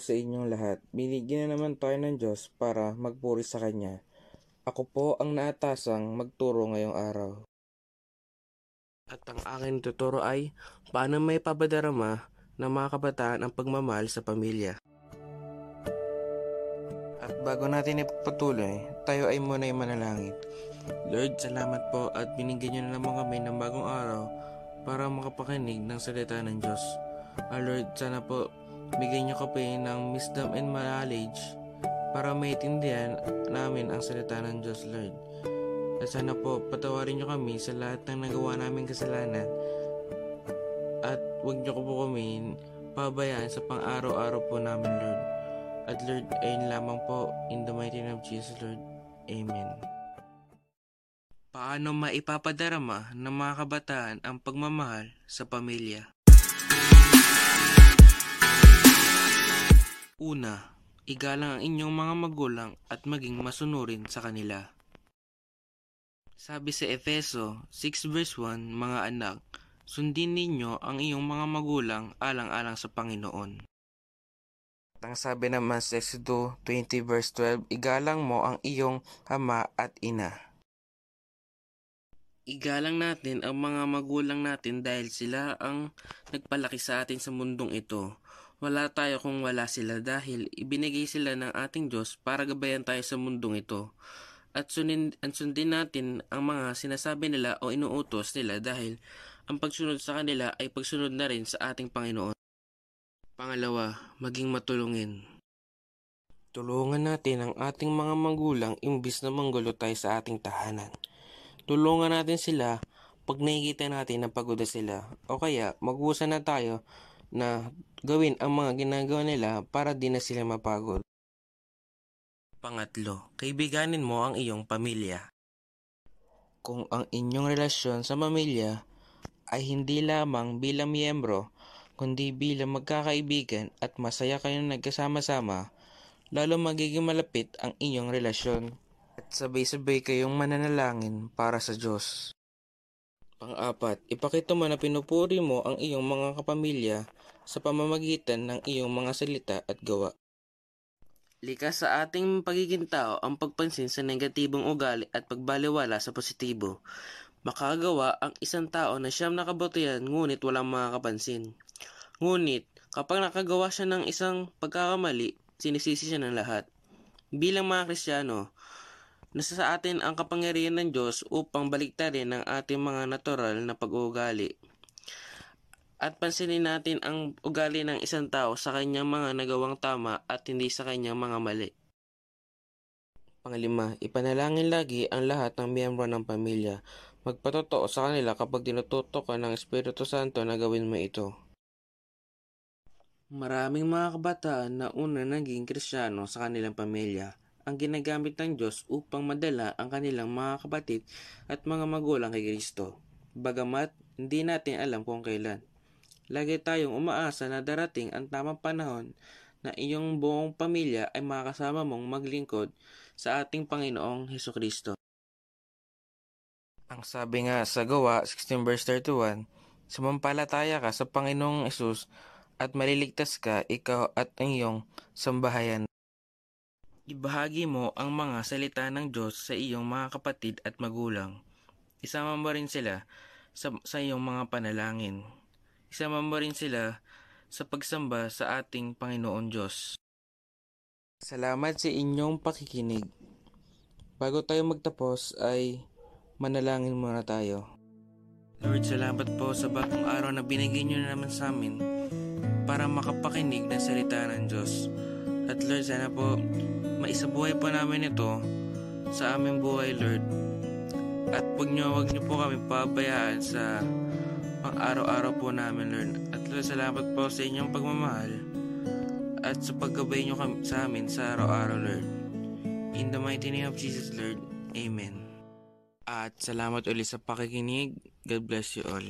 sa inyong lahat. Binigyan na naman tayo ng Diyos para magpuri sa Kanya. Ako po ang naatasang magturo ngayong araw. At ang aking tuturo ay paano may pabadarama ng mga kabataan ang pagmamahal sa pamilya. At bago natin ipatuloy, tayo ay muna ay manalangin. Lord, salamat po at binigyan niyo na naman kami ng bagong araw para makapakinig ng salita ng Diyos. Ah, Lord, sana po bigyan niyo kami ng wisdom and knowledge para maintindihan namin ang salita ng Diyos, Lord. At sana po patawarin niyo kami sa lahat ng nagawa namin kasalanan at huwag niyo po kami pabayaan sa pang-araw-araw po namin, Lord. At Lord, ayun lamang po, in the mighty name of Jesus, Lord. Amen. Paano maipapadarama ng mga kabataan ang pagmamahal sa pamilya? Una, igalang ang inyong mga magulang at maging masunurin sa kanila. Sabi sa Efeso 6 verse 1, mga anak, sundin ninyo ang iyong mga magulang alang-alang sa Panginoon. At ang sabi naman sa Exodus 20 verse 12, igalang mo ang iyong ama at ina. Igalang natin ang mga magulang natin dahil sila ang nagpalaki sa atin sa mundong ito. Wala tayo kung wala sila dahil ibinigay sila ng ating Diyos para gabayan tayo sa mundong ito. At sundin, at sundin natin ang mga sinasabi nila o inuutos nila dahil ang pagsunod sa kanila ay pagsunod na rin sa ating Panginoon. Pangalawa, maging matulungin. Tulungan natin ang ating mga magulang imbis na manggulo tayo sa ating tahanan. Tulungan natin sila pag nakikita natin na pagod sila o kaya mag-usa na tayo na gawin ang mga ginagawa nila para di na sila mapagod. Pangatlo, kaibiganin mo ang iyong pamilya. Kung ang inyong relasyon sa pamilya ay hindi lamang bilang miyembro, kundi bilang magkakaibigan at masaya kayong nagkasama-sama, lalo magiging malapit ang inyong relasyon at sabay-sabay kayong mananalangin para sa Diyos. Pang-apat, ipakita mo na pinupuri mo ang iyong mga kapamilya sa pamamagitan ng iyong mga salita at gawa. Likas sa ating pagiging tao ang pagpansin sa negatibong ugali at pagbaliwala sa positibo. Makagawa ang isang tao na siyam na kabutihan ngunit walang makakapansin. Ngunit kapag nakagawa siya ng isang pagkakamali, sinisisi siya ng lahat. Bilang mga Kristiyano, nasa sa atin ang kapangyarihan ng Diyos upang baliktarin ang ating mga natural na pag-uugali. At pansinin natin ang ugali ng isang tao sa kanyang mga nagawang tama at hindi sa kanyang mga mali. Panglima, ipanalangin lagi ang lahat ng miyembro ng pamilya. Magpatotoo sa kanila kapag tinututo ka ng Espiritu Santo na gawin mo ito. Maraming mga kabataan na una naging kristyano sa kanilang pamilya ang ginagamit ng Diyos upang madala ang kanilang mga kapatid at mga magulang kay Kristo. Bagamat hindi natin alam kung kailan. Lagi tayong umaasa na darating ang tamang panahon na iyong buong pamilya ay makakasama mong maglingkod sa ating Panginoong Heso Kristo. Ang sabi nga sa gawa 16 verse 31, Sumampalataya ka sa Panginoong Yesus at maliligtas ka ikaw at ang iyong sambahayan. Ibahagi mo ang mga salita ng Diyos sa iyong mga kapatid at magulang. Isama mo rin sila sa, sa iyong mga panalangin. Isama mo rin sila sa pagsamba sa ating Panginoon Diyos. Salamat sa inyong pakikinig. Bago tayo magtapos ay manalangin muna tayo. Lord, salamat po sa bagong araw na binigay niyo na naman sa amin para makapakinig ng salita ng Diyos. At Lord, sana po maisabuhay po namin ito sa aming buhay, Lord. At huwag niyo, huwag niyo po kami pabayaan sa pang araw-araw po namin, Lord. At Lord, salamat po sa inyong pagmamahal at sa paggabay niyo kami, sa amin sa araw-araw, Lord. In the mighty name of Jesus, Lord. Amen. At salamat ulit sa pakikinig. God bless you all.